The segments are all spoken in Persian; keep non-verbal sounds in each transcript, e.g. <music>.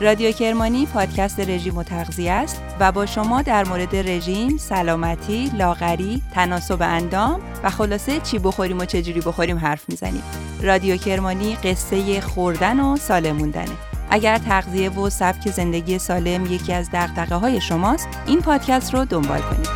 رادیو کرمانی پادکست رژیم و تغذیه است و با شما در مورد رژیم، سلامتی، لاغری، تناسب اندام و خلاصه چی بخوریم و چجوری بخوریم حرف می‌زنیم. رادیو کرمانی قصه خوردن و سالم موندنه. اگر تغذیه و سبک زندگی سالم یکی از دغدغه های شماست، این پادکست رو دنبال کنید.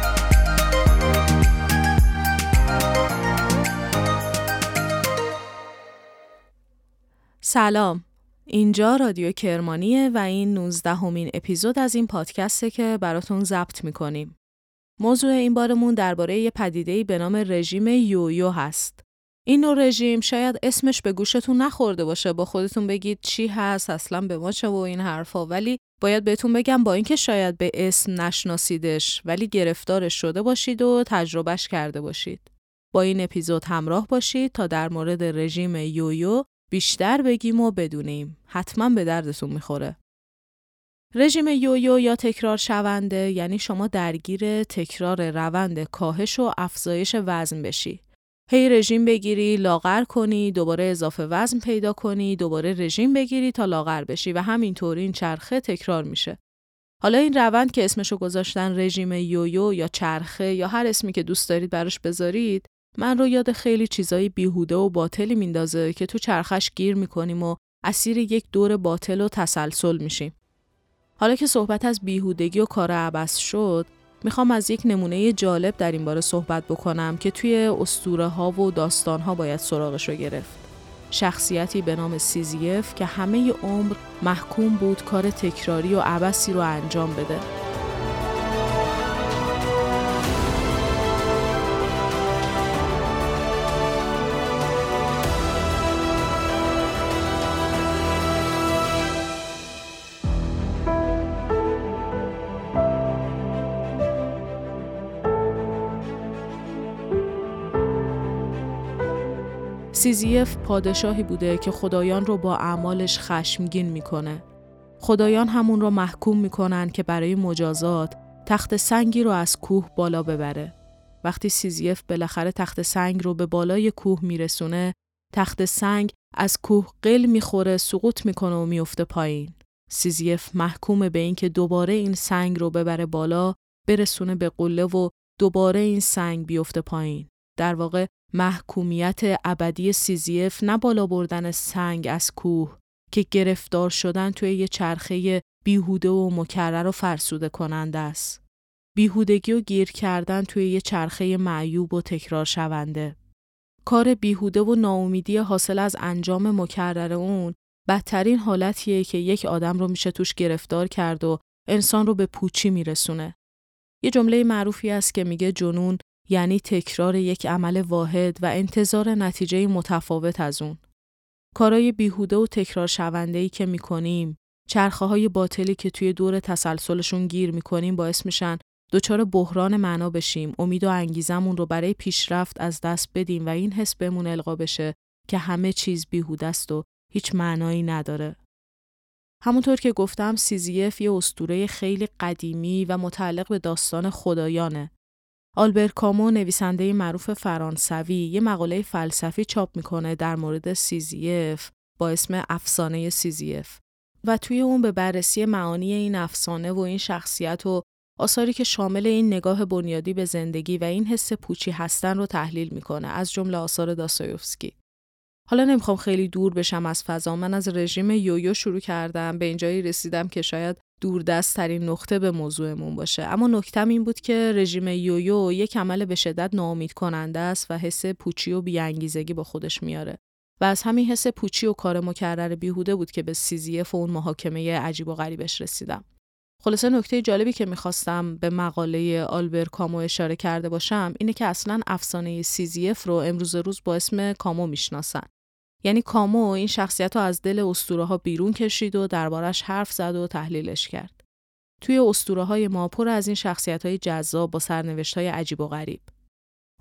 سلام اینجا رادیو کرمانیه و این 19 همین اپیزود از این پادکسته که براتون ضبط می‌کنیم. موضوع این بارمون درباره یه پدیده‌ای به نام رژیم یویو هست. این نوع رژیم شاید اسمش به گوشتون نخورده باشه با خودتون بگید چی هست اصلا به ما چه و این حرفا ولی باید بهتون بگم با اینکه شاید به اسم نشناسیدش ولی گرفتارش شده باشید و تجربهش کرده باشید. با این اپیزود همراه باشید تا در مورد رژیم یویو بیشتر بگیم و بدونیم. حتما به دردتون می‌خوره. رژیم یویو یا تکرار شونده یعنی شما درگیر تکرار روند کاهش و افزایش وزن بشی. هی رژیم بگیری، لاغر کنی، دوباره اضافه وزن پیدا کنی، دوباره رژیم بگیری تا لاغر بشی و همینطور این چرخه تکرار میشه. حالا این روند که اسمشو گذاشتن رژیم یویو یا چرخه یا هر اسمی که دوست دارید براش بذارید من رو یاد خیلی چیزایی بیهوده و باطلی میندازه که تو چرخش گیر می‌کنیم و اسیر یک دور باطل و تسلسل میشیم. حالا که صحبت از بیهودگی و کار عبس شد، می‌خوام از یک نمونه جالب در این باره صحبت بکنم که توی استوره ها و داستان ها باید سراغش رو گرفت. شخصیتی به نام سیزیف که همه عمر محکوم بود کار تکراری و عبسی رو انجام بده. سیزیف پادشاهی بوده که خدایان رو با اعمالش خشمگین می‌کنه. خدایان هم اون رو محکوم می‌کنن که برای مجازات تخت سنگی رو از کوه بالا ببره. وقتی سیزیف بالاخره تخت سنگ رو به بالای کوه میرسونه، تخت سنگ از کوه قل می‌خوره، سقوط می‌کنه و میفته پایین. سیزیف محکومه به اینکه دوباره این سنگ رو ببره بالا، برسونه به قله و دوباره این سنگ بیفته پایین. در واقع محکومیت ابدی سیزیف نه بالا بردن سنگ از کوه که گرفتار شدن توی یه چرخه بیهوده و مکرر و فرسوده کننده است. بیهودگی و گیر کردن توی یه چرخه معیوب و تکرار شونده. کار بیهوده و ناامیدی حاصل از انجام مکرر اون بدترین حالتیه که یک آدم رو میشه توش گرفتار کرد و انسان رو به پوچی میرسونه. یه جمله معروفی است که میگه جنون یعنی تکرار یک عمل واحد و انتظار نتیجه متفاوت از اون. کارای بیهوده و تکرار شونده‌ای که می‌کنیم، چرخه های باطلی که توی دور تسلسلشون گیر می‌کنیم باعث میشن دچار بحران معنا بشیم، امید و انگیزمون رو برای پیشرفت از دست بدیم و این حس بهمون القا بشه که همه چیز بیهوده است و هیچ معنایی نداره. همونطور که گفتم سیزیف یه اسطوره خیلی قدیمی و متعلق به داستان خدایانه آلبر کامو نویسنده معروف فرانسوی یه مقاله فلسفی چاپ می‌کنه در مورد سیزیف با اسم افسانه سیزیف و توی اون به بررسی معانی این افسانه و این شخصیت و آثاری که شامل این نگاه بنیادی به زندگی و این حس پوچی هستن رو تحلیل می‌کنه از جمله آثار داستایوفسکی. حالا نمی‌خوام خیلی دور بشم از فضا من از رژیم یویو شروع کردم به اینجایی رسیدم که شاید دوردست ترین نقطه به موضوعمون باشه. اما نکتم این بود که رژیم یویو یک عمل به شدت ناامید کننده است و حس پوچی و بی‌انگیزگی با خودش میاره. و از همین حس پوچی و کار مکرر بیهوده بود که به سیزیف و اون محاکمه عجیب و غریبش رسیدم. خلاصه نکته جالبی که می‌خواستم به مقاله آلبر کامو اشاره کرده باشم اینه که اصلا افسانه سیزیف رو امروز روز با اسم کامو می‌شناسن. یعنی کامو این شخصیت رو از دل اسطوره ها بیرون کشید و دربارش حرف زد و تحلیلش کرد. توی اسطوره های ما پر از این شخصیت های جذاب با سرنوشت های عجیب و غریب.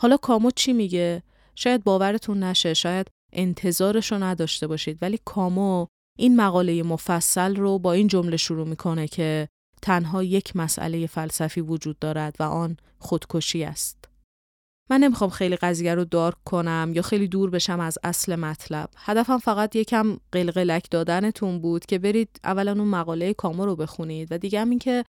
حالا کامو چی میگه؟ شاید باورتون نشه، شاید انتظارش رو نداشته باشید ولی کامو این مقاله مفصل رو با این جمله شروع می‌کنه که تنها یک مسئله فلسفی وجود دارد و آن خودکشی است. من نمی‌خوام خیلی قضیه رو دارک کنم یا خیلی دور بشم از اصل مطلب. هدفم فقط یکم قلقلک دادنتون بود که برید اولا اون مقاله کامو رو بخونید و دیگه هم این که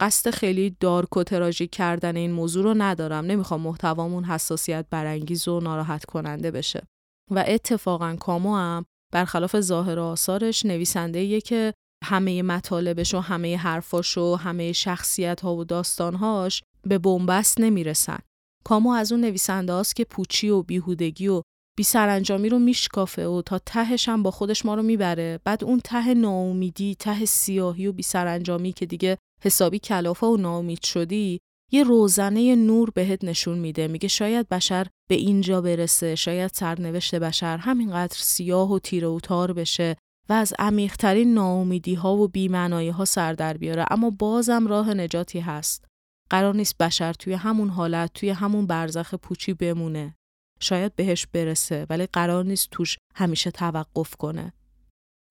قصد خیلی دارک و تراژیک کردن این موضوع رو ندارم. نمی‌خوام محتوامون حساسیت برانگیز و ناراحت کننده بشه. و اتفاقا کامو هم برخلاف ظاهر آثارش نویسنده که همه مطالبش و همه حرفاش و همه شخصیت ها و داستانهاش به بنبست نمی‌رسن. کامو از اون نویسنده هاست که پوچی و بیهودگی و بی سرانجامی رو میشکافه و تا تهش هم با خودش ما رو می‌بره. بعد اون ته ناامیدی ته سیاهی و بی سرانجامی که دیگه حسابی کلافه و ناامید شدی یه روزنه نور بهت نشون میده. میگه شاید بشر به اینجا برسه شاید سرنوشت بشر همینقدر سیاه و تیره و تار بشه و از عمیقترین ناامیدی ها و بیمعنایی ها سر در بیاره. اما بازم راه نجاتی هست. قرار نیست بشر توی همون حالت توی همون برزخ پوچی بمونه. شاید بهش برسه ولی قرار نیست توش همیشه توقف کنه.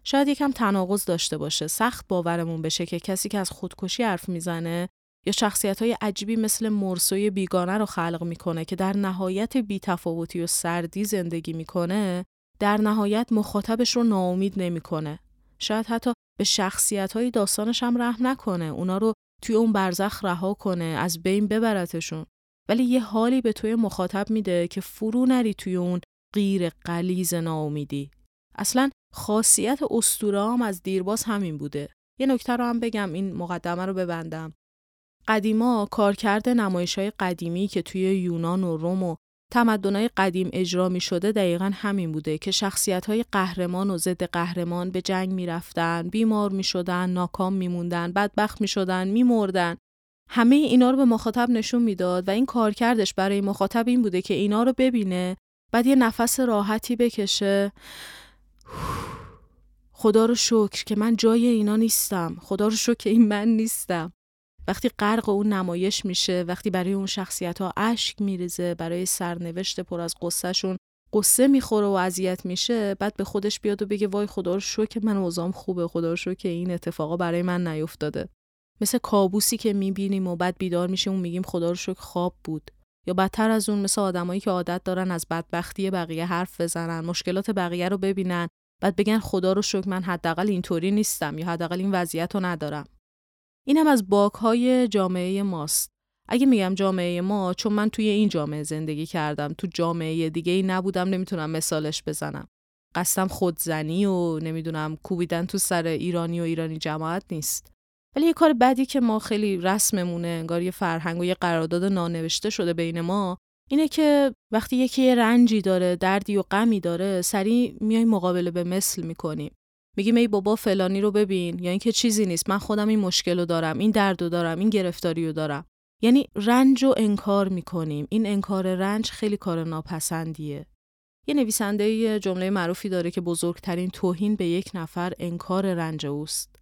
شاید یکم تناقض داشته باشه سخت باورمون بشه که کسی که از خودکشی حرف می‌زنه یا شخصیت های عجیبی مثل مرسوی بیگانه رو خلق می‌کنه که در نهایت بیتفاوتی و سردی زندگی می‌کنه در نهایت مخاطبش رو ناامید نمی‌کنه. شاید حتی به شخصیت های داستانش هم رحم نکنه اونا رو توی اون برزخ رها کنه از بین ببرتشون. ولی یه حالی به توی مخاطب میده که فرو نری توی اون غیر قلیز ناامیدی. اصلا خاصیت اسطوره هم از دیرباز همین بوده. یه نکته رو هم بگم این مقدمه رو ببندم. قدیما کارکرد نمایش های قدیمی که توی یونان و روم و تمدنهای قدیم اجرا می شده دقیقا همین بوده که شخصیت های قهرمان و ضد قهرمان به جنگ می رفتن، بیمار می شدن، ناکام می موندن، بدبخت می شدن، می مردن. همه اینا رو به مخاطب نشون می‌داد و این کارکردش برای مخاطب این بوده که اینا رو ببینه بعد یه نفس راحتی بکشه. <sighs> خدا رو شکر که من جای اینا نیستم. خدا رو شکر که این من نیستم. وقتی غرق اون نمایش میشه وقتی برای اون شخصیت ها اشک میریزه برای سرنوشت پر از قصهشون قصه می‌خوره و اذیت میشه بعد به خودش بیاد و بگه وای خدا رو شو که من اوضاعم خوبه خدا رو شو که این اتفاقا برای من نیفتاده. مثل کابوسی که می‌بینیم و بعد بیدار میشیم و میگیم خدا رو شکر خواب بود. یا بدتر از اون مثل آدمایی که عادت دارن از بدبختی بقیه حرف بزنن مشکلات بقیه رو ببینن بعد بگن خدا رو شکر من حداقل اینطوری نیستم یا حداقل این وضعیت رو ندارم. این هم از باک های جامعه ماست. اگه میگم جامعه ما چون من توی این جامعه زندگی کردم تو جامعه دیگه ای نبودم نمی‌تونم مثالش بزنم. قصدم خودزنی و نمی‌دونم کوبیدن تو سر ایرانی و ایرانی جماعت نیست. ولی یه کار بدی که ما خیلی رسممونه انگار یه فرهنگ و یه قرارداد نانوشته شده بین ما اینه که وقتی یکی یه رنجی داره دردی و غمی داره سریع میای مقابله به مثل می‌کنیم میگیم ای بابا فلانی رو ببین. یا اینکه چیزی نیست. من خودم این مشکل رو دارم این درد رو دارم این گرفتاری رو دارم. یعنی رنج رو انکار می‌کنیم. این انکار رنج خیلی کار ناپسندیه. یه نویسنده یه جمله معروفی داره که بزرگترین توهین به یک نفر انکار رنج اوست.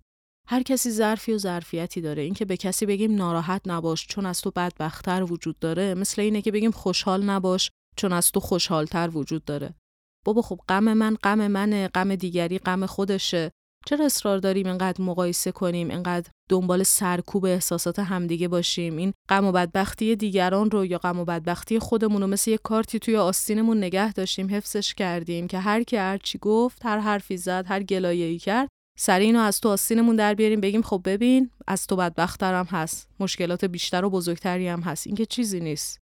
هر کسی ظرفی و ظرفیتی داره. اینکه به کسی بگیم ناراحت نباش چون از تو بدبختتر وجود داره مثل اینه که بگیم خوشحال نباش چون از تو خوشحالتر وجود داره. بابا خب غم من غم منه غم دیگری غم خودشه. چرا اصرار داریم اینقدر مقایسه کنیم اینقدر دنبال سرکوب احساسات همدیگه باشیم؟ این غم و بدبختی دیگران رو یا غم و بدبختی خودمون رو مثل یه کارتی توی آستینمون نگه داشتیم حفظش کردیم که هر کی هر چی گفت هر حرفی زد هر گلایه‌ای کرد سر اینو از تو آستینمون در بیاریم بگیم خب ببین از تو بدبختترم هست مشکلات بیشتر و بزرگتری هم هست. این که چیزی نیست.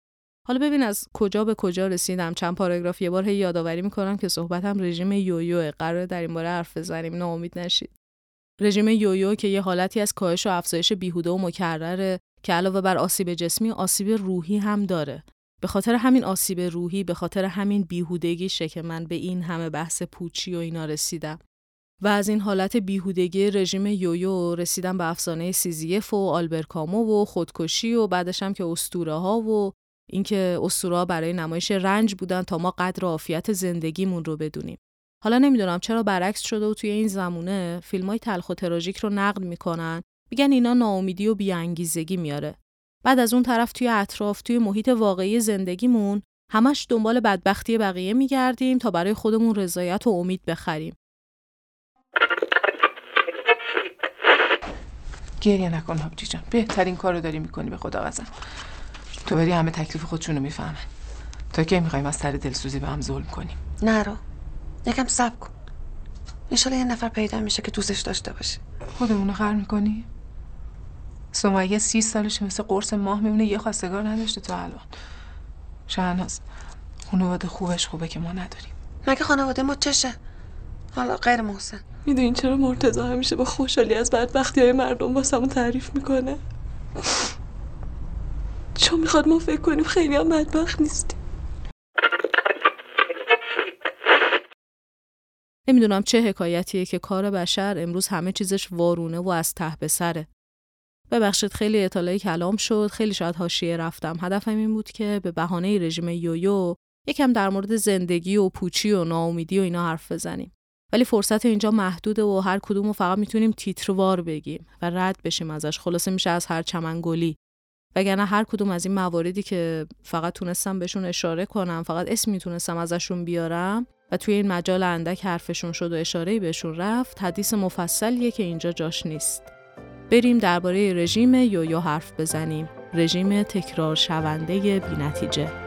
حالا ببین از کجا به کجا رسیدم. چند پاراگراف یه بار هی یادآوری می‌کنم که صحبتم رژیم یویو قرار در این باره حرف بزنیم. ناامید نشید. رژیم یویو که یه حالتی از کاهش و افزایش بیهوده و مکرره که علاوه بر آسیب جسمی آسیب روحی هم داره. به خاطر همین آسیب روحی به خاطر همین بیهودگیشه که من به این همه بحث پوچی و اینا رسیدم. و از این حالت بیهودگی رژیم یویو رسیدم به افسانه سیزیف و آلبرکامو و خودکشی و بعدش هم که استوره ها و اینکه اسطوره‌ها برای نمایش رنج بودن تا ما قدر عافیت زندگیمون رو بدونیم. حالا نمی‌دونم چرا برعکس شده و توی این زمونه فیلم های تلخ و تراژیک رو نقد می‌کنن. میگن اینا ناامیدی و بیانگیزگی میاره. بعد از اون طرف توی اطراف توی محیط واقعی زندگیمون همش دنبال بدبختی بقیه میگردیم تا برای خودمون رضایت و امید بخریم. گریه نکن حبجی جان. بهترین کارو داری می‌کنی به خدا قسم تو بری همه تکلیف خودشونو می‌فهمن. تا کی می‌خوایم از سر دلسوزی به هم ظلم کنیم؟ نرو یکم سب کن. انشالله یه نفر پیدا میشه که دوستش داشته باشه. خودمونو خر می‌کنی؟ سمیه سی سالش مثل قرص ماه میمونه یه خواستگار نداشته تو الان. شهناز خانواده خوبش خوبه که ما نداریم. مگه خانواده ما چشه؟ حالا غیر محسن. می‌دونین چرا مرتضا همیشه با خوشحالی از بدبختی های مردم واسمون تعریف می‌کنه؟ چون می‌خواد ما فکر کنیم خیلی هم بدبخت نیستیم نمی‌دونم چه حکایتیه که کار بشر امروز همه چیزش وارونه و از ته به سره. ببخشید خیلی اطلاعی کلام شد، خیلی شاید حاشیه رفتم. هدفم این بود که به بهانه رژیم یویو یکم در مورد زندگی و پوچی و ناامیدی و اینا حرف بزنیم. ولی فرصت اینجا محدوده و هر کدوم فقط می‌تونیم تیتروار بگیم و رد بشیم ازش. خلاصه میشه از هر چمنگلی. وگرنه هر کدوم از این مواردی که فقط تونستم بهشون اشاره کنم فقط اسم می‌تونستم ازشون بیارم و توی این مجال اندک حرفشون شد و اشاره بهشون رفت حدیث مفصلیه که اینجا جاش نیست. بریم درباره رژیم یویو حرف بزنیم. رژیم تکرار شونده بینتیجه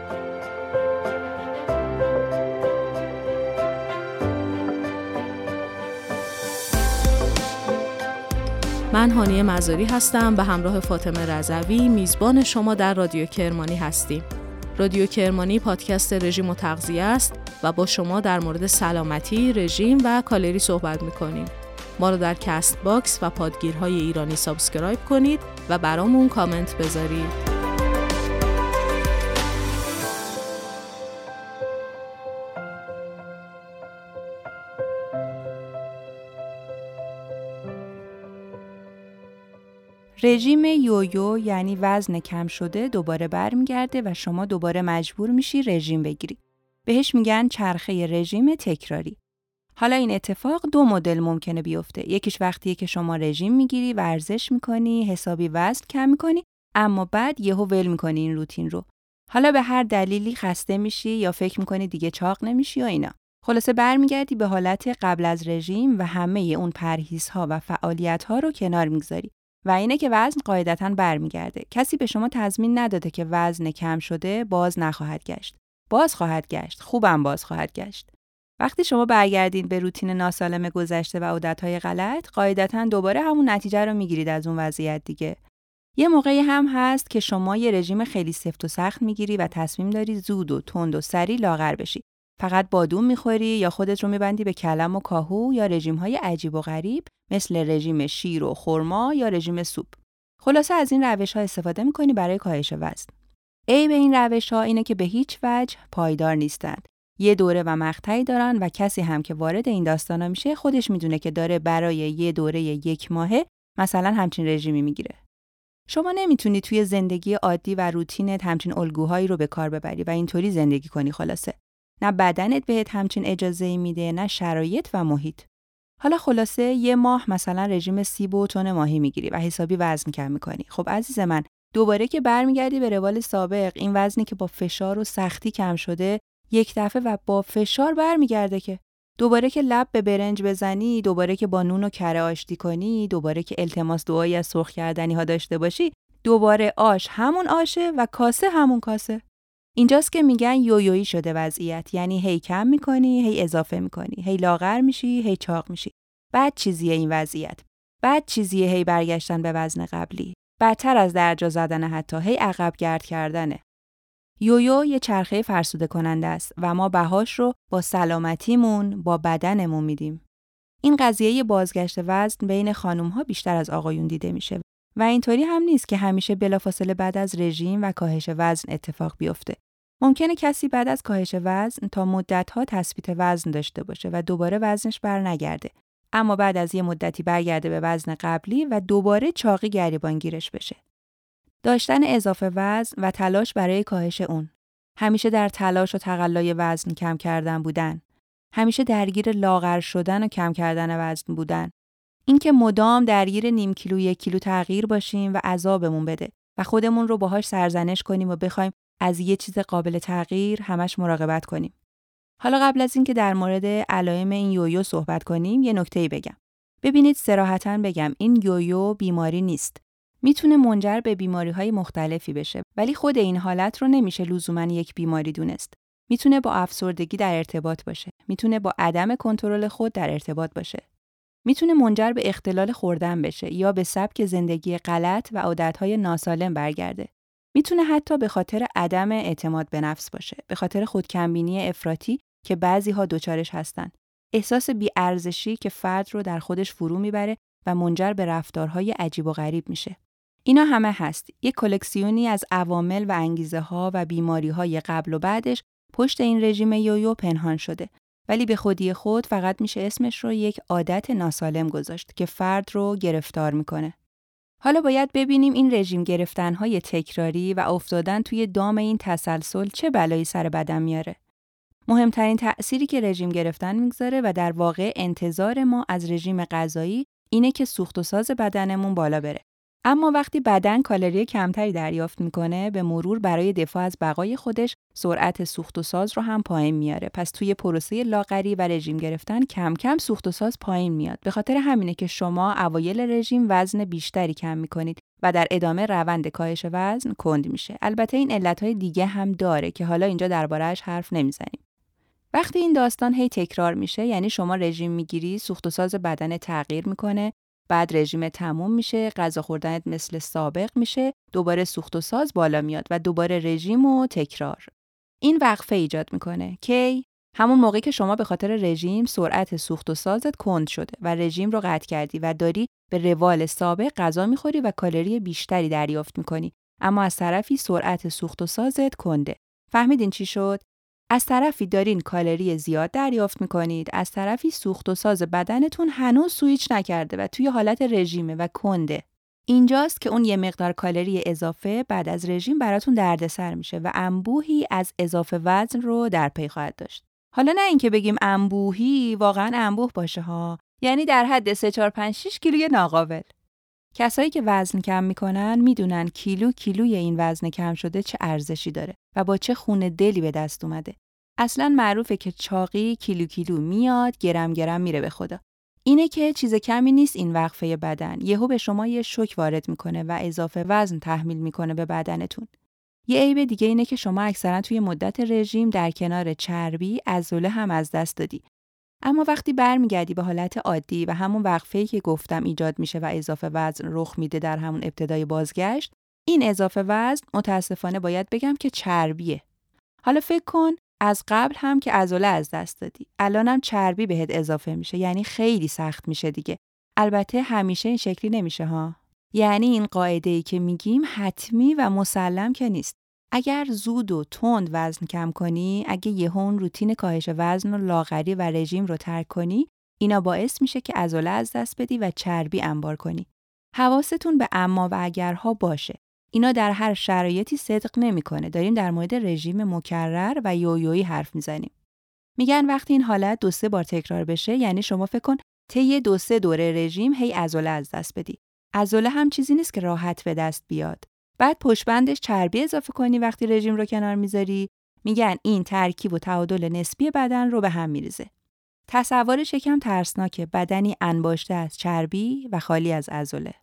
من هانیه مزاری هستم و همراه فاطمه رضوی میزبان شما در رادیو کرمانی هستیم. رادیو کرمانی پادکست رژیم و تغذیه است و با شما در مورد سلامتی، رژیم و کالری صحبت می‌کنیم. ما رو در Castbox و پادگیرهای ایرانی subscribe کنید و برامون کامنت بذارید. رژیم یویو یعنی وزن کم شده دوباره برمیگرده و شما دوباره مجبور میشی رژیم بگیری. بهش میگن چرخه رژیم تکراری. حالا این اتفاق دو مدل ممکنه بیفته. یکیش وقتیه که شما رژیم می‌گیری، ورزش می‌کنی، حسابی وزن کم می‌کنی، اما بعد یهو ول می‌کنی این روتین رو. حالا به هر دلیلی خسته میشی یا فکر می‌کنی دیگه چاق نمیشی و اینا. خلاصه برمیگردی به حالت قبل از رژیم و همه اون پرهیزها و فعالیتها رو کنار می‌گذاری. و اینه که وزن قاعدتا برمیگرده. کسی به شما تضمین نداده که وزن کم شده باز نخواهد گشت. باز خواهد گشت. خوبم باز خواهد گشت. وقتی شما برگردین به روتین ناسالم گذشته و عادتهای غلط، قاعدتا دوباره همون نتیجه رو می‌گیرید از اون وضعیت دیگه. یه موقعی هم هست که شما یه رژیم خیلی سفت و سخت می‌گیری و تصمیم داری زود و تند و سری لاغر بشی. فقط بادوم می‌خوری یا خودت رو میبندی به کلم و کاهو یا رژیم های عجیب و غریب مثل رژیم شیر و خرما یا رژیم سوپ. خلاصه از این روش ها استفاده می‌کنی برای کاهش وزن. ای به این روش ها اینه که به هیچ وجه پایدار نیستند. یه دوره و مقطعی دارن و کسی هم که وارد این داستانا میشه خودش می‌دونه که داره برای یه دوره یک ماهه مثلا همچین رژیمی می‌گیره. شما نمی‌تونی توی زندگی عادی و روتینت همچین الگوهایی رو به کار ببری و اینطوری زندگی کنی خلاصه. نه بدنت بهت همچین اجازه میده نه شرایط و محیط. حالا خلاصه یه ماه مثلا رژیم سیب و تن ماهی می‌گیری و حسابی وزن کم می‌کنی. خب عزیز من دوباره که برمیگردی به روال سابق این وزنی که با فشار و سختی کم شده یک دفعه و با فشار برمیگرده که دوباره که لب به برنج بزنی دوباره که با نون و کره آشتی کنی دوباره که التماس دعایی از سرخ کردنی ها داشته باشی دوباره آش همون آشه و کاسه همون کاسه اینجاست که میگن یویویی شده وضعیت. یعنی هی کم می‌کنی هی اضافه می‌کنی. هی لاغر میشی هی چاق میشی. بعد چیزیه این وضعیت. بعد چیزیه هی برگشتن به وزن قبلی. بدتر از درجا زدن حتی. هی عقب گرد کردنه. یویو یه چرخه فرسوده کننده است و ما بهاش رو با سلامتیمون با بدنمون میدیم. این قضیه بازگشت وزن بین خانم ها بیشتر از آقایون دیده میشه. و اینطوری هم نیست که همیشه بلافاصله بعد از رژیم و کاهش وزن اتفاق بیفته. ممکنه کسی بعد از کاهش وزن تا مدتها تثبیت وزن داشته باشه و دوباره وزنش برنگرده. اما بعد از یه مدتی برگرده به وزن قبلی و دوباره چاقی گریبانگیرش بشه. داشتن اضافه وزن و تلاش برای کاهش اون. همیشه در تلاش و تقلای وزن کم کردن بودن. همیشه درگیر لاغر شدن و کم کردن وزن بودن. اینکه مدام درگیر نیم کیلو یک کیلو تغییر باشیم و عذابمون بده و خودمون رو باهاش سرزنش کنیم و بخوایم از یه چیز قابل تغییر همش مراقبت کنیم. حالا قبل از اینکه در مورد علائم این یویو صحبت کنیم یه نکته بگم. ببینید سراحتا بگم این یویو بیماری نیست. می‌تونه منجر به بیماری های مختلفی بشه ولی خود این حالت رو نمیشه لزوما یک بیماری دونست. می‌تونه با افسردگی در ارتباط باشه. می‌تونه با عدم کنترل خود در ارتباط باشه. می‌تونه منجر به اختلال خوردن بشه یا به سبک زندگی غلط و عادتهای ناسالم برگرده. می‌تونه حتی به خاطر عدم اعتماد به نفس باشه، به خاطر خودکمبینی افراطی که بعضی ها دچارش هستن. احساس بیارزشی که فرد رو در خودش فرو می‌بره و منجر به رفتارهای عجیب و غریب میشه. اینا همه هست. یک کلکسیونی از عوامل و انگیزه ها و بیماری های قبل و بعدش پشت این رژیم یویو پنهان شده. ولی به خودی خود فقط میشه اسمش رو یک عادت ناسالم گذاشت که فرد رو گرفتار می‌کنه. حالا باید ببینیم این رژیم گرفتنهای تکراری و افتادن توی دام این تسلسل چه بلایی سر بدن میاره. مهمترین تأثیری که رژیم گرفتن می‌گذاره و در واقع انتظار ما از رژیم غذایی اینه که سوخت و ساز بدنمون بالا بره. اما وقتی بدن کالری کمتری دریافت می‌کنه به مرور برای دفاع از بقای خودش سرعت سوخت و ساز رو هم پایین میاره. پس توی پروسه لاغری و رژیم گرفتن کم کم سوخت و ساز پایین میاد. به خاطر همینه که شما اوایل رژیم وزن بیشتری کم می‌کنید و در ادامه روند کاهش وزن کند میشه. البته این علتهای دیگه هم داره که حالا اینجا دربارهش حرف نمی‌زنیم. وقتی این داستان هی تکرار میشه یعنی شما رژیم می‌گیری سوخت و ساز بدن تغییر می‌کنه بعد رژیم تموم میشه غذا خوردنت مثل سابق میشه دوباره سوخت و ساز بالا میاد و دوباره رژیم و تکرار. این وقفه ایجاد می‌کنه کی همون موقعی که شما به خاطر رژیم سرعت سوخت و سازت کند شده و رژیم رو قطع کردی و داری به روال سابق غذا می‌خوری و کالری بیشتری دریافت می‌کنی اما از طرفی سرعت سوخت و سازت کنده. فهمیدین چی شد؟ از طرفی دارین کالری زیاد دریافت می‌کنید از طرفی سوخت و ساز بدنتون هنوز سویچ نکرده و توی حالت رژیمه و کنده. اینجاست که اون یه مقدار کالری اضافه بعد از رژیم براتون دردسر میشه و انبوهی از اضافه وزن رو در پی خواهد داشت. حالا نه اینکه بگیم انبوهی واقعا انبوه باشه ها. یعنی در حد 3 4 5 6 کیلوی ناقابل. کسایی که وزن کم می‌کنن می‌دونن کیلو کیلوی این وزن کم شده چه ارزشی داره و با چه خون دلی به دست اومده. اصلا معروفه که چاقی کیلو کیلو میاد گرم گرم میره به خدا. اینه که چیز کمی نیست این وقفه بدن. یهو به شما یه شوک وارد می‌کنه و اضافه وزن تحمیل می‌کنه به بدنتون. یه عیب دیگه اینه که شما اکثرا توی مدت رژیم در کنار چربی عضله هم از دست دادی اما وقتی برمیگردی به حالت عادی و همون وقفه‌ای که گفتم ایجاد میشه و اضافه وزن رخ میده در همون ابتدای بازگشت این اضافه وزن متاسفانه باید بگم که چربیه حالا فکر کن از قبل هم که عضله از دست دادی الانم چربی بهت اضافه میشه یعنی خیلی سخت میشه دیگه البته همیشه این شکلی نمیشه ها یعنی این قاعده ای که میگیم حتمی و مسلم که نیست اگر زود و تند وزن کم کنی، اگه یه اون روتین کاهش وزن و لاغری و رژیم رو ترک کنی، اینا باعث میشه که عضله از دست بدی و چربی انبار کنی. حواستون به اما و اگرها باشه. اینا در هر شرایطی صدق نمی‌کنه. داریم در مورد رژیم مکرر و یویویی حرف می‌زنیم. میگن وقتی این حالت دو سه بار تکرار بشه یعنی شما فکر کن طی دو سه دوره رژیم هی عضله از دست بدی. عضله هم چیزی نیست که راحت به دست بیاد. بعد پشت چربی اضافه کنی وقتی رژیم رو کنار می‌ذاری میگن این ترکیب و تعادل نسبی بدن رو به هم میریزه. تصورش یکم ترسناکه بدنی انباشته از چربی و خالی از عضله.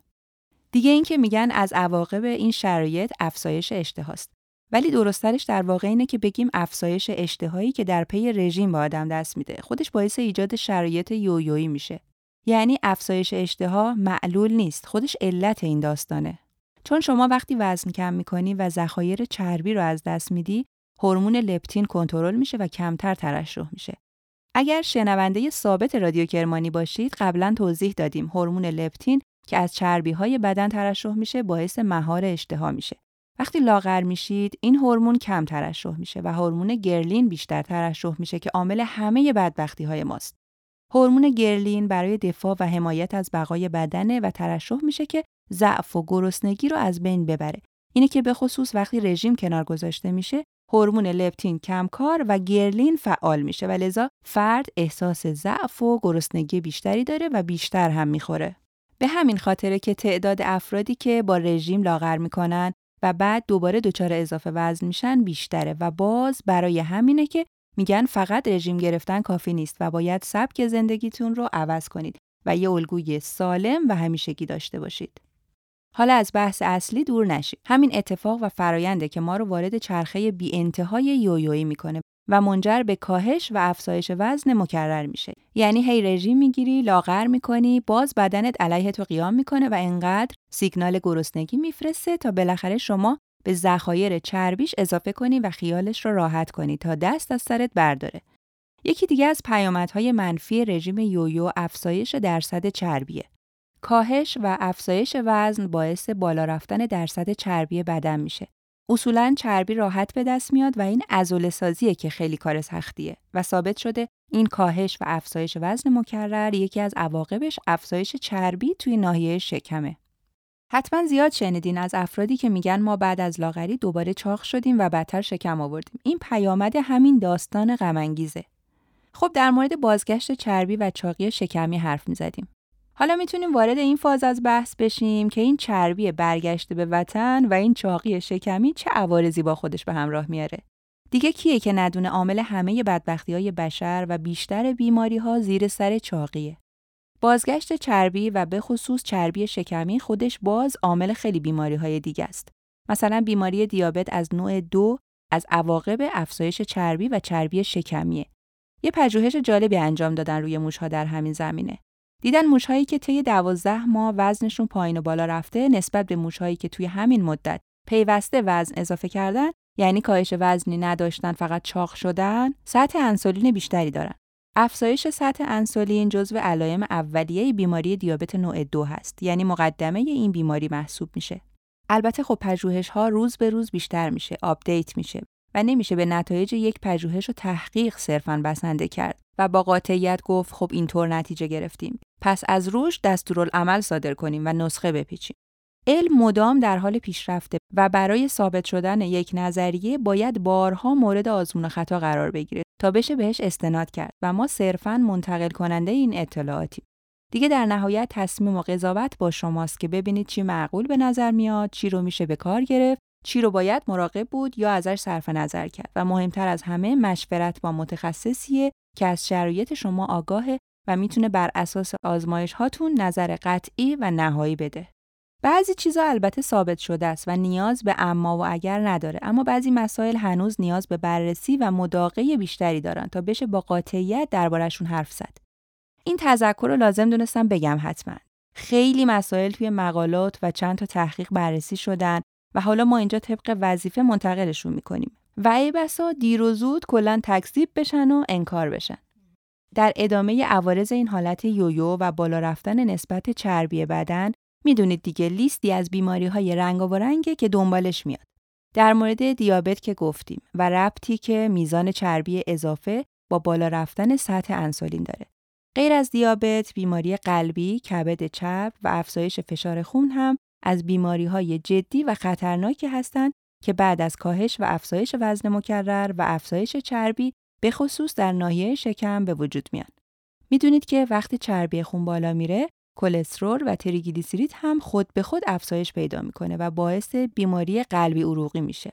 دیگه این که میگن از عواقب این شرایط افزایش اشتهاست. ولی درسترش در واقع اینه که بگیم افزایش اشتهایی که در پی رژیم به آدم دست میده. خودش باعث ایجاد شرایط یویویی میشه. یعنی افزایش اشتها معلول نیست. خودش علت این داستانه. چون شما وقتی وزن کم می‌کنی و ذخایر چربی رو از دست میدی، هورمون لپتین کنترل میشه و کمتر ترشح میشه. اگر شنونده ثابت رادیو کرمانی باشید، قبلا توضیح دادیم هورمون لپتین که از چربی های بدن ترشح میشه باعث مهار اشتها میشه. وقتی لاغر میشید، این هورمون کم ترشح میشه و هورمون گرلین بیشتر ترشح میشه که عامل همه بدبختی های ماست. هورمون گرلین برای دفاع و حمایت از بقای بدنه و ترشح میشه که ضعف و گرسنگی رو از بین ببره. اینه که به خصوص وقتی رژیم کنار گذاشته میشه، هورمون لپتین کمکار و گرلین فعال میشه و لذا فرد احساس ضعف و گرسنگی بیشتری داره و بیشتر هم می‌خوره. به همین خاطره که تعداد افرادی که با رژیم لاغر می‌کنن و بعد دوباره دچار اضافه وزن میشن بیشتره و باز برای همینه که میگن فقط رژیم گرفتن کافی نیست و باید سبک زندگیتون رو عوض کنید و یه الگوی سالم و همیشگی داشته باشید. حالا از بحث اصلی دور نشیم. همین اتفاق و فراینده که ما رو وارد چرخه بی انتهای یویویی می‌کنه و منجر به کاهش و افزایش وزن مکرر میشه. یعنی هی رژیم می‌گیری، لاغر می‌کنی، باز بدنت علیه تو قیام می‌کنه و انقدر سیگنال گرسنگی میفرسته تا بالاخره شما به ذخایر چربیش اضافه کنی و خیالش رو راحت کنی تا دست از سرت برداره. یکی دیگه از پیامدهای منفی رژیم یویو افزایش درصد چربیه. کاهش و افزایش وزن باعث بالا رفتن درصد چربی بدن میشه. اصولا چربی راحت به دست میاد و این عضله سازیه که خیلی کار سختیه و ثابت شده این کاهش و افزایش وزن مکرر یکی از عواقبش افزایش چربی توی ناحیه شکمه. حتما زیاد شنیدین از افرادی که میگن ما بعد از لاغری دوباره چاق شدیم و بدتر شکم آوردیم. این پیامد همین داستان غم خب در مورد بازگشت چربی و چاقی شکمی حرف می‌زدیم. حالا می‌تونیم وارد این فاز از بحث بشیم که این چربی برگشته به وطن و این چاقی شکمی چه عوارضی با خودش به همراه میاره. دیگه کیه که ندونه عامل همه بدبختی های بشر و بیشتر بیماری ها زیر سر چاقیه. بازگشت چربی و به خصوص چربی شکمی خودش باز عامل خیلی بیماری های دیگه است. مثلا بیماری دیابت از نوع دو از عواقب افزایش چربی و چربی شکمیه. یه پژوهش جالبی انجام دادن روی موشها در همین زمینه. دیدن موشهایی که طی دوازده ماه وزنشون پایین و بالا رفته نسبت به موشهایی که توی همین مدت پیوسته وزن اضافه کردن یعنی کاهش وزنی نداشتن فقط چاق شدن سطح انسولین بیشتری دارن. افزایش سطح انسولین جزو علائم اولیه بیماری دیابت نوع دو هست یعنی مقدمه این بیماری محسوب میشه. البته خب پژوهش ها روز به روز بیشتر میشه update میشه و نمیشه به نتایج یک پژوهش و تحقیق صرفا بسنده کرد. و با قاطعیت گفت خب اینطور نتیجه گرفتیم. پس از روش دستورالعمل صادر کنیم و نسخه بپیچیم. علم مدام در حال پیشرفته و برای ثابت شدن یک نظریه باید بارها مورد آزمون و خطا قرار بگیره تا بشه بهش استناد کرد و ما صرفا منتقل کننده این اطلاعاتیم. دیگه در نهایت تصمیم و قضاوت با شماست که ببینید چی معقول به نظر میاد، چی رو میشه به کار گرفت، چی رو باید مراقب بود یا ازش صرف نظر کرد. و مهمتر از همه مشورت با متخصصیه که از شرایط شما آگاهه و می‌تونه بر اساس آزمایش هاتون نظر قطعی و نهایی بده. بعضی چیزا البته ثابت شده است و نیاز به اما و اگر نداره اما بعضی مسائل هنوز نیاز به بررسی و مداقه بیشتری دارن تا بشه با قاطعیت دربارشون حرف زد. این تذکر رو لازم دونستم بگم حتما. خیلی مسائل توی مقالات و چند تا تحقیق بررسی شدن و حالا ما اینجا طبق وظیفه منتقلشون می‌کنیم. و ای بسا دیر و زود کلا تکذیب بشن و انکار بشن. در ادامه عوارض این حالت یویو و بالا رفتن نسبت چربی بدن می‌دونید دیگه لیستی از بیماری های رنگ و رنگه که دنبالش میاد. در مورد دیابت که گفتیم و ربطی که میزان چربی اضافه با بالا رفتن سطح انسولین داره. غیر از دیابت، بیماری قلبی، کبد چپ و افزایش فشار خون هم از بیماری های جدی و خطرناکی هستند که بعد از کاهش و افزایش وزن مکرر و افزایش چربی به خصوص در ناحیه شکم به وجود میان. می‌دونید که وقتی چربی خون بالا میره، کلسترول و تریگلیسیرید هم خود به خود افزایش پیدا می‌کنه و باعث بیماری قلبی عروقی میشه.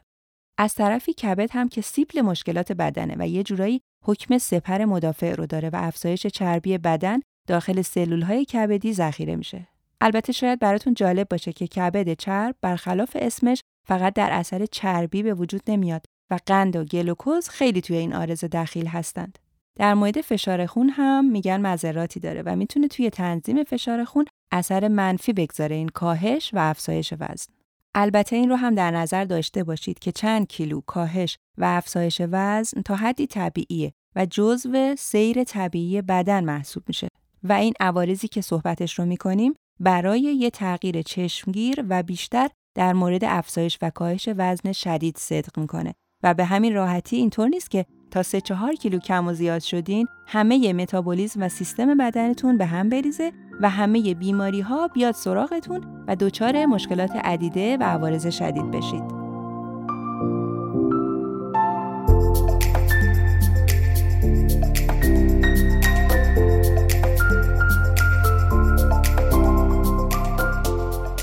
از طرفی کبد هم که سیپل مشکلات بدنه و یه جورایی حکم سپر مدافع رو داره و افزایش چربی بدن داخل سلول های کبدی ذخیره میشه. البته شاید براتون جالب باشه که کبد چرب برخلاف اسمش فقط در اثر چربی به وجود نمیاد و قند و گلوکوز خیلی توی این آرزه دخیل هستند. در مورد فشار خون هم میگن مذراتی داره و می‌تونه توی تنظیم فشار خون اثر منفی بگذاره این کاهش و افزایش وزن. البته این رو هم در نظر داشته باشید که چند کیلو کاهش و افزایش وزن تا حدی طبیعیه و جزو سیر طبیعی بدن محسوب میشه و این عوارضی که صحبتش رو می‌کنیم برای یه تغییر چشمگیر و بیشتر در مورد افزایش و کاهش وزن شدید صدق می‌کنه و به همین راحتی اینطور نیست که تا 3 4 کیلو کم و زیاد شدین همه متابولیزم و سیستم بدنتون به هم بریزه و همه بیماری ها بیاد سراغتون و دچار مشکلات عدیده و عوارض شدید بشید.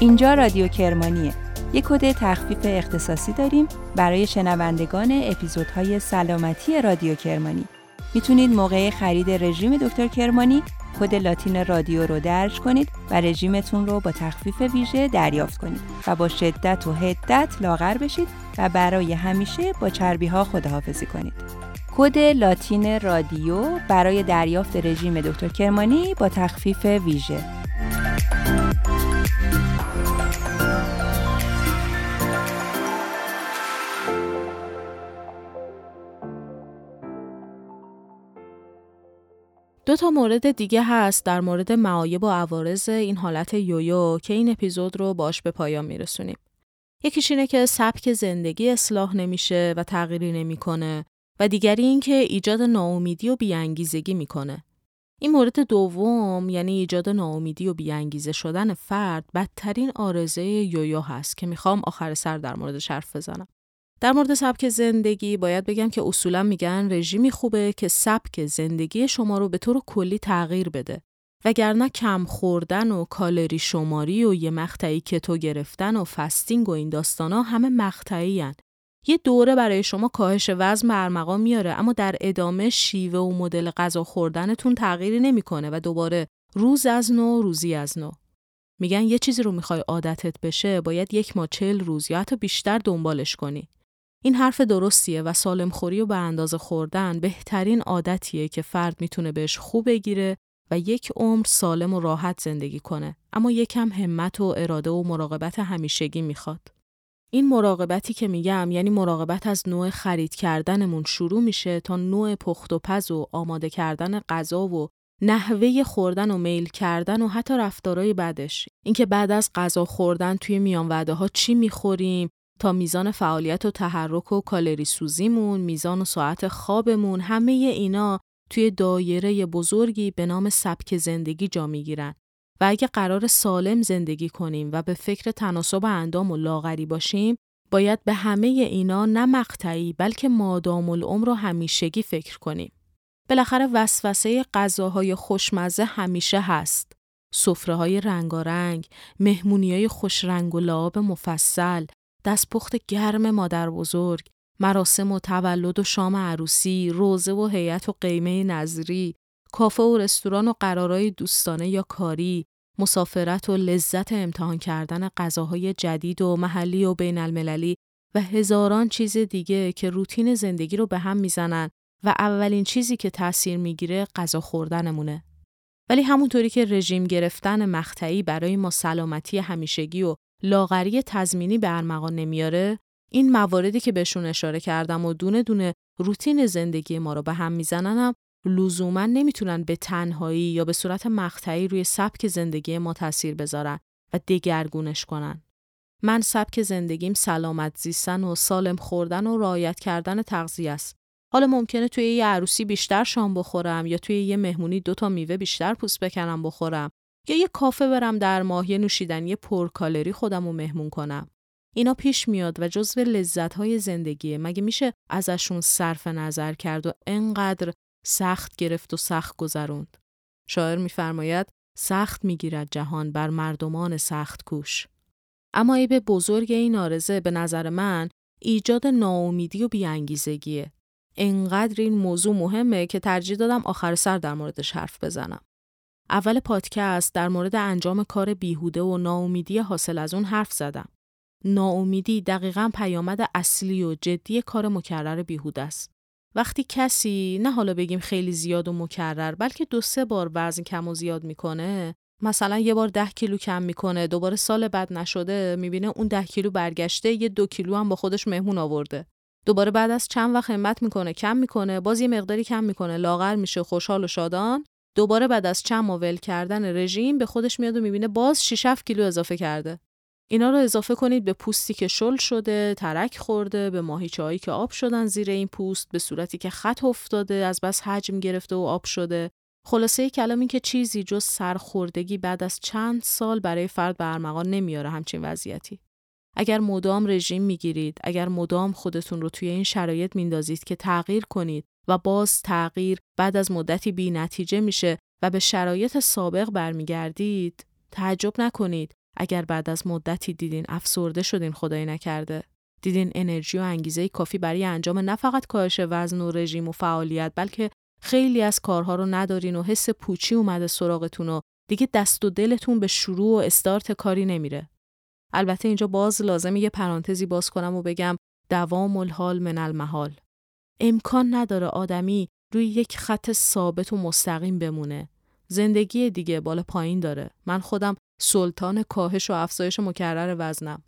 اینجا رادیو کرمانیه یک کد تخفیف اختصاصی داریم برای شنوندگان اپیزودهای سلامتی رادیو کرمانی. می‌تونید موقع خرید رژیم دکتر کرمانی کد لاتین رادیو رو درج کنید و رژیمتون رو با تخفیف ویژه دریافت کنید و با شدت و حدت لاغر بشید و برای همیشه با چربی ها خداحافظی کنید. کد لاتین رادیو برای دریافت رژیم دکتر کرمانی با تخفیف ویژه دو تا مورد دیگه هست در مورد معایب و عوارض این حالت یویو که این اپیزود رو باش به پایان میرسونیم. یکیش اینه که سبک زندگی اصلاح نمیشه و تغییری نمی‌کنه و دیگری این که ایجاد ناامیدی و بیانگیزگی می‌کنه. این مورد دوم یعنی ایجاد ناامیدی و بیانگیزه شدن فرد بدترین آرزه یویو هست که می‌خوام آخر سر در موردش حرف بزنم. در مورد سبک زندگی باید بگم که اصولا میگن رژیمی خوبه که سبک زندگی شما رو به طور کلی تغییر بده. وگرنه کم خوردن و کالری شماری و یه مقطعی کتو گرفتن و فستینگ و این داستانا همه مقطعی یه دوره برای شما کاهش وزن برمقام میاره اما در ادامه شیوه و مدل غذا خوردنتون تغییری نمی‌کنه و دوباره روز از نو روزی از نو. میگن یه چیزی رو می‌خوای عادتت بشه باید یک ما چل روز یا حتی بیشتر دنبالش کنی. این حرف درستیه و سالم خوری و به اندازه خوردن بهترین عادتیه که فرد می‌تونه بهش خوب بگیره و یک عمر سالم و راحت زندگی کنه اما یکم همت و اراده و مراقبت همیشگی می‌خواد. این مراقبتی که میگم یعنی مراقبت از نوع خرید کردنمون شروع میشه تا نوع پخت و پز و آماده کردن غذا و نحوه خوردن و میل کردن و حتی رفتارهای بعدش اینکه بعد از غذا خوردن توی میان وعده ها چی می‌خوریم تا میزان فعالیت و تحرک و کالری سوزیمون، میزان و ساعت خوابمون، همه اینا توی دایره بزرگی به نام سبک زندگی جا می‌گیرن. و اگه قرار سالم زندگی کنیم و به فکر تناسب اندام و لاغری باشیم، باید به همه اینا نه مقطعی بلکه مادام العمر رو همیشگی فکر کنیم. بالاخره وسوسه غذاهای خوشمزه همیشه هست. سفره های رنگارنگ، مهمونی های خوش رنگ و لعاب مفصل، دستپخت گرم مادر بزرگ، مراسم و تولد و شام عروسی، روزه و هیئت و قیمه نظری، کافه و رستوران و قرارای دوستانه یا کاری، مسافرت و لذت امتحان کردن غذاهای جدید و محلی و بین المللی و هزاران چیز دیگه که روتین زندگی رو به هم می‌زنن و اولین چیزی که تاثیر می‌گیره غذا خوردنمونه. ولی همونطوری که رژیم گرفتن مقطعی برای ما سلامتی همیشگی و لاغری تضمینی به ارمغان نمیاره این مواردی که بهشون اشاره کردم و دونه دونه روتین زندگی ما رو به هم می‌زنن هم لزوما نمی‌تونن به تنهایی یا به صورت مقطعی روی سبک زندگی ما تاثیر بذارن و دگرگونش کنن. من سبک زندگیم سلامت زیستن و سالم خوردن و رعایت کردن تغذیه است. حالا ممکنه توی یه عروسی بیشتر شام بخورم یا توی یه مهمونی دو تا میوه بیشتر پوست بکنم بخورم یا یه کافه برم در ماه یه نوشیدنی پرکالری خودم رو مهمون کنم. اینا پیش میاد و جزو لذت های زندگیه مگه میشه ازشون صرف نظر کرد و انقدر سخت گرفت و سخت گذروند. شاعر میفرماید سخت می‌گیرد جهان بر مردمان سخت کوش. اما ای به بزرگ این آرزه به نظر من ایجاد ناامیدی و بیانگیزگیه. انقدر این موضوع مهمه که ترجیح دادم آخر سر در موردش حرف بزنم. اول پادکست در مورد انجام کار بیهوده و ناامیدی حاصل از اون حرف زدم. ناامیدی دقیقا پیامد اصلی و جدی کار مکرر بیهوده است. وقتی کسی نه حالا بگیم خیلی زیاد و مکرر بلکه دو سه بار وزن کم و زیاد می‌کنه مثلا یه بار ده کیلو کم می‌کنه دوباره سال بعد نشده می‌بینه اون ده کیلو برگشته یه دو کیلو هم با خودش مهمون آورده دوباره بعد از چند وقت همت می‌کنه کم می‌کنه باز یه مقداری کم می‌کنه لاغر میشه خوشحال و شادان دوباره بعد از چند ماول کردن رژیم به خودش میاد و می‌بینه باز 6 کیلو اضافه کرده اینا رو اضافه کنید به پوستی که شل شده، ترک خورده، به ماهیچه‌هایی که آب شدن زیر این پوست، به صورتی که خط افتاده، از بس حجم گرفته و آب شده. خلاصه کلام این که چیزی جز سرخوردگی بعد از چند سال برای فرد به ارمغان نمیاره همچین وضعیتی. اگر مدام رژیم می‌گیرید، اگر مدام خودتون رو توی این شرایط میندازید که تغییر کنید و باز تغییر بعد از مدتی بی نتیجه میشه و به شرایط سابق برمیگردید، تعجب نکنید اگر بعد از مدتی دیدین افسرده شدین خدای نکرده دیدین انرژی و انگیزه کافی برای انجام نه فقط کاهش وزن و رژیم و فعالیت بلکه خیلی از کارها رو ندارین و حس پوچی اومده سراغتون و دیگه دست و دلتون به شروع و استارت کاری نمیره. البته اینجا باز لازمه یه پرانتزی باز کنم و بگم دوام الحال من المحال. امکان نداره آدمی روی یک خط ثابت و مستقیم بمونه. زندگی دیگه بالا پایین داره. من خودم سلطان کاهش و افزایش مکرر وزنم.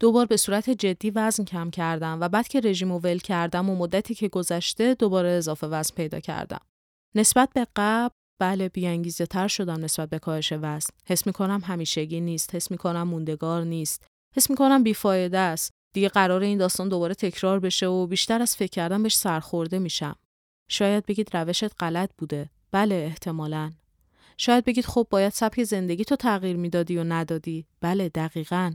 دوبار به صورت جدی وزن کم کردم و بعد که رژیم و ول کردم و مدتی که گذشته دوباره اضافه وزن پیدا کردم. نسبت به قبل بله بیانگیزه تر شدم نسبت به کاهش وزن. حس می کنم همیشگی نیست، حس می کنم موندگار نیست. حس می کنم بیفایده است. دیگه قرار این داستان دوباره تکرار بشه و بیشتر از فکر کردن بهش سرخورده میشم. شاید بگید روشت غلط بوده. بله احتمالاً. شاید بگید خب باید سبک زندگی تو تغییر می‌دادی و ندادی. بله دقیقاً.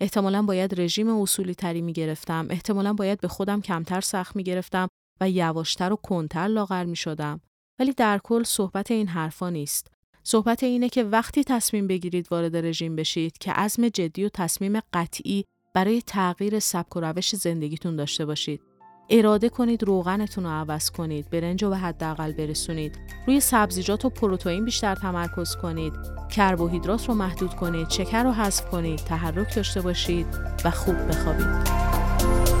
احتمالا باید رژیم اصولی تری می گرفتم. احتمالا باید به خودم کمتر سخت می گرفتم و یواشتر و کنتر لاغر می شدم. ولی در کل صحبت این حرفا نیست. صحبت اینه که وقتی تصمیم بگیرید وارد رژیم بشید که عزم جدی و تصمیم قطعی برای تغییر سبک و روش زندگیتون داشته باشید. اراده کنید روغنتون رو عوض کنید برنج رو به حداقل برسونید. روی سبزیجات و پروتئین بیشتر تمرکز کنید. کربوهیدرات رو محدود کنید شکر رو حذف کنید تحرک داشته باشید و خوب بخوابید.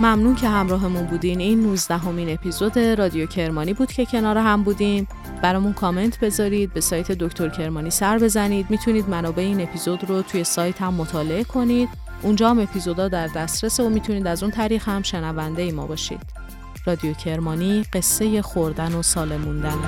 ممنون که همراهمون بودین. این 19 همین اپیزود رادیو کرمانی بود که کنار هم بودیم. برامون کامنت بذارید به سایت دکتر کرمانی سر بزنید. می‌تونید منابع این اپیزود رو توی سایت هم مطالعه کنید. اونجا هم اپیزودا در دسترس و می‌تونید از اون طریق هم شنونده ای ما باشید. رادیو کرمانی قصه خوردن و سالموندن.